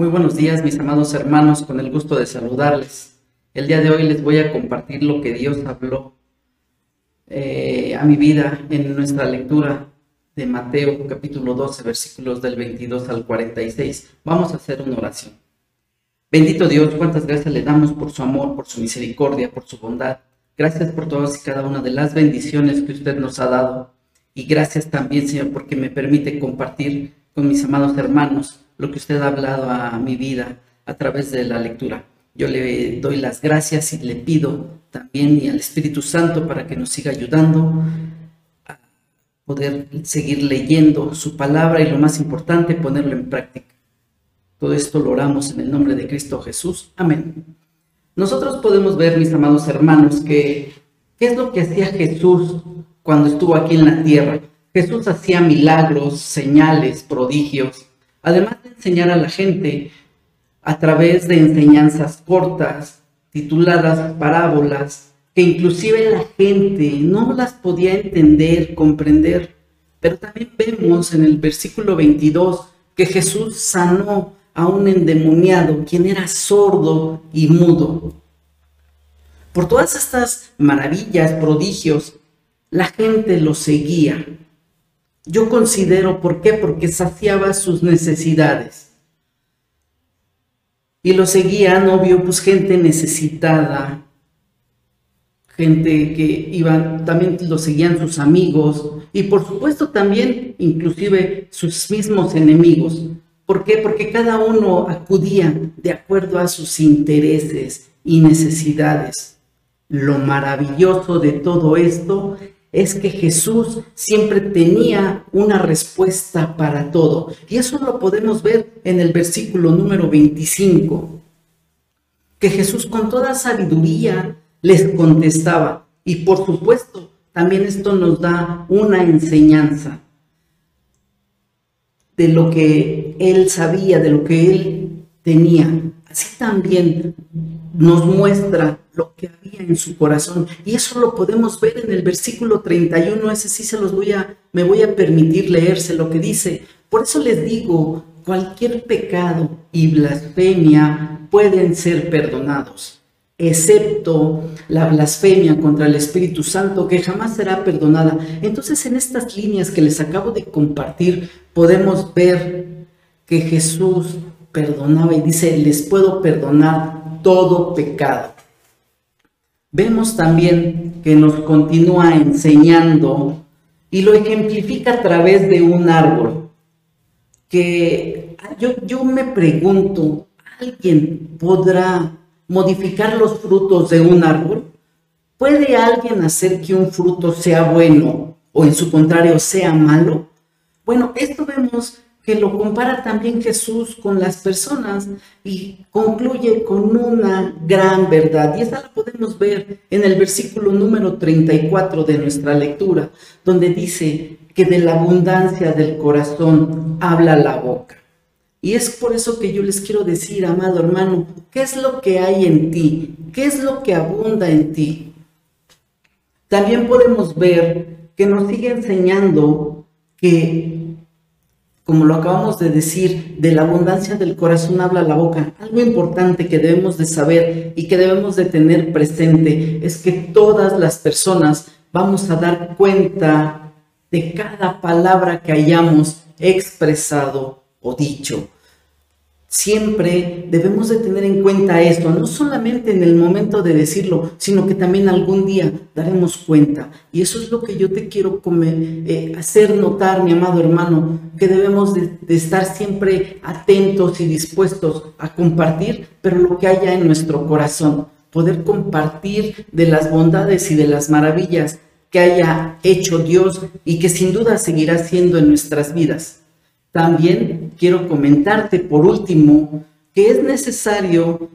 Muy buenos días, mis amados hermanos, con el gusto de saludarles. El día de hoy les voy a compartir lo que Dios habló eh, a mi vida en nuestra lectura de Mateo capítulo 12, versículos del 22 al 46. Vamos a hacer una oración. Bendito Dios, cuántas gracias le damos por su amor, por su misericordia, por su bondad. Gracias por todas y cada una de las bendiciones que usted nos ha dado. Y gracias también, Señor, porque me permite compartir con mis amados hermanos lo que usted ha hablado a mi vida a través de la lectura. Yo le doy las gracias y le pido también y al Espíritu Santo para que nos siga ayudando a poder seguir leyendo su palabra y lo más importante, ponerlo en práctica. Todo esto lo oramos en el nombre de Cristo Jesús. Amén. Nosotros podemos ver, mis amados hermanos, que qué es lo que hacía Jesús cuando estuvo aquí en la tierra. Jesús hacía milagros, señales, prodigios además de enseñar a la gente a través de enseñanzas cortas, tituladas parábolas, que inclusive la gente no las podía entender, comprender. Pero también vemos en el versículo 22 que Jesús sanó a un endemoniado, quien era sordo y mudo. Por todas estas maravillas, prodigios, la gente lo seguía. Yo considero, ¿por qué? Porque saciaba sus necesidades. Y lo seguían, obvio, pues gente necesitada, gente que iban, también lo seguían sus amigos y por supuesto también inclusive sus mismos enemigos. ¿Por qué? Porque cada uno acudía de acuerdo a sus intereses y necesidades. Lo maravilloso de todo esto es que Jesús siempre tenía una respuesta para todo. Y eso lo podemos ver en el versículo número 25, que Jesús con toda sabiduría les contestaba. Y por supuesto, también esto nos da una enseñanza de lo que él sabía, de lo que él tenía. Así también nos muestra lo que había en su corazón. Y eso lo podemos ver en el versículo 31, ese sí se los voy a, me voy a permitir leerse lo que dice. Por eso les digo, cualquier pecado y blasfemia pueden ser perdonados, excepto la blasfemia contra el Espíritu Santo, que jamás será perdonada. Entonces, en estas líneas que les acabo de compartir, podemos ver que Jesús perdonaba y dice, les puedo perdonar todo pecado. Vemos también que nos continúa enseñando y lo ejemplifica a través de un árbol. Que yo, yo me pregunto, ¿alguien podrá modificar los frutos de un árbol? ¿Puede alguien hacer que un fruto sea bueno o en su contrario sea malo? Bueno, esto vemos que lo compara también Jesús con las personas y concluye con una gran verdad. Y esa la podemos ver en el versículo número 34 de nuestra lectura, donde dice que de la abundancia del corazón habla la boca. Y es por eso que yo les quiero decir, amado hermano, ¿qué es lo que hay en ti? ¿Qué es lo que abunda en ti? También podemos ver que nos sigue enseñando que como lo acabamos de decir, de la abundancia del corazón habla la boca. Algo importante que debemos de saber y que debemos de tener presente es que todas las personas vamos a dar cuenta de cada palabra que hayamos expresado o dicho. Siempre debemos de tener en cuenta esto, no solamente en el momento de decirlo, sino que también algún día daremos cuenta. Y eso es lo que yo te quiero eh, hacer notar, mi amado hermano, que debemos de, de estar siempre atentos y dispuestos a compartir, pero lo que haya en nuestro corazón, poder compartir de las bondades y de las maravillas que haya hecho Dios y que sin duda seguirá siendo en nuestras vidas. También quiero comentarte por último que es necesario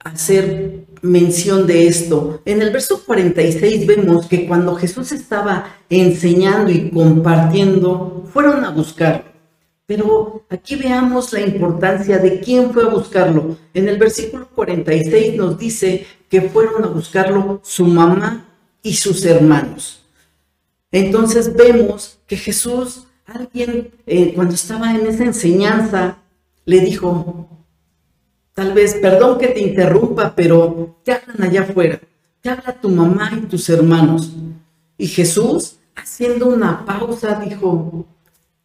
hacer mención de esto. En el verso 46 vemos que cuando Jesús estaba enseñando y compartiendo, fueron a buscarlo. Pero aquí veamos la importancia de quién fue a buscarlo. En el versículo 46 nos dice que fueron a buscarlo su mamá y sus hermanos. Entonces vemos que Jesús Alguien, eh, cuando estaba en esa enseñanza, le dijo, Tal vez, perdón que te interrumpa, pero te hablan allá afuera. Te habla tu mamá y tus hermanos. Y Jesús, haciendo una pausa, dijo,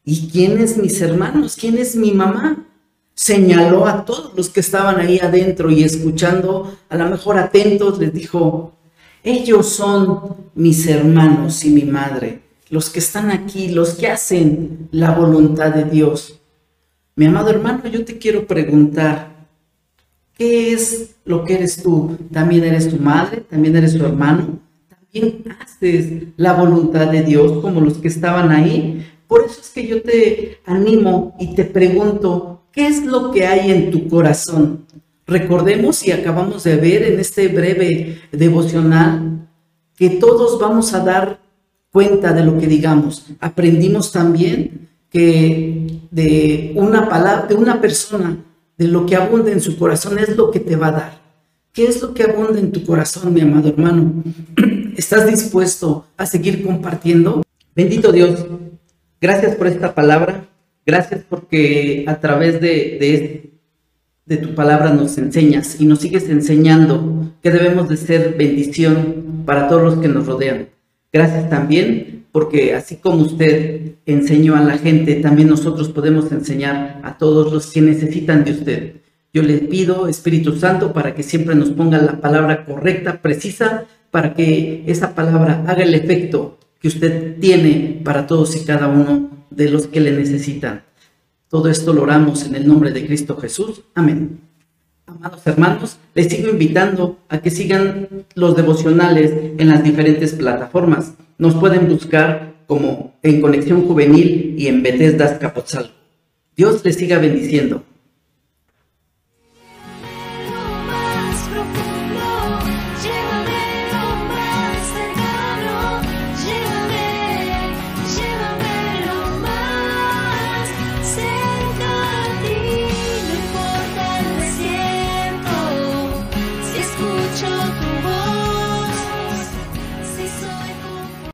¿y quién es mis hermanos? ¿Quién es mi mamá? Señaló a todos los que estaban ahí adentro y escuchando, a lo mejor atentos, les dijo, ellos son mis hermanos y mi madre, los que están aquí, los que hacen la voluntad de Dios. Mi amado hermano, yo te quiero preguntar, ¿qué es lo que eres tú? ¿También eres tu madre? ¿También eres tu hermano? ¿También haces la voluntad de Dios como los que estaban ahí? Por eso es que yo te animo y te pregunto, ¿qué es lo que hay en tu corazón? Recordemos y acabamos de ver en este breve devocional que todos vamos a dar cuenta de lo que digamos. Aprendimos también que de una palabra, de una persona, de lo que abunda en su corazón es lo que te va a dar. ¿Qué es lo que abunda en tu corazón, mi amado hermano? ¿Estás dispuesto a seguir compartiendo? Bendito Dios, gracias por esta palabra. Gracias porque a través de, de, de tu palabra nos enseñas y nos sigues enseñando que debemos de ser bendición para todos los que nos rodean. Gracias también porque así como usted enseñó a la gente, también nosotros podemos enseñar a todos los que necesitan de usted. Yo le pido, Espíritu Santo, para que siempre nos ponga la palabra correcta, precisa, para que esa palabra haga el efecto que usted tiene para todos y cada uno de los que le necesitan. Todo esto lo oramos en el nombre de Cristo Jesús. Amén. Amados hermanos, les sigo invitando a que sigan los devocionales en las diferentes plataformas. Nos pueden buscar como en Conexión Juvenil y en Bethesda Capotzal. Dios les siga bendiciendo.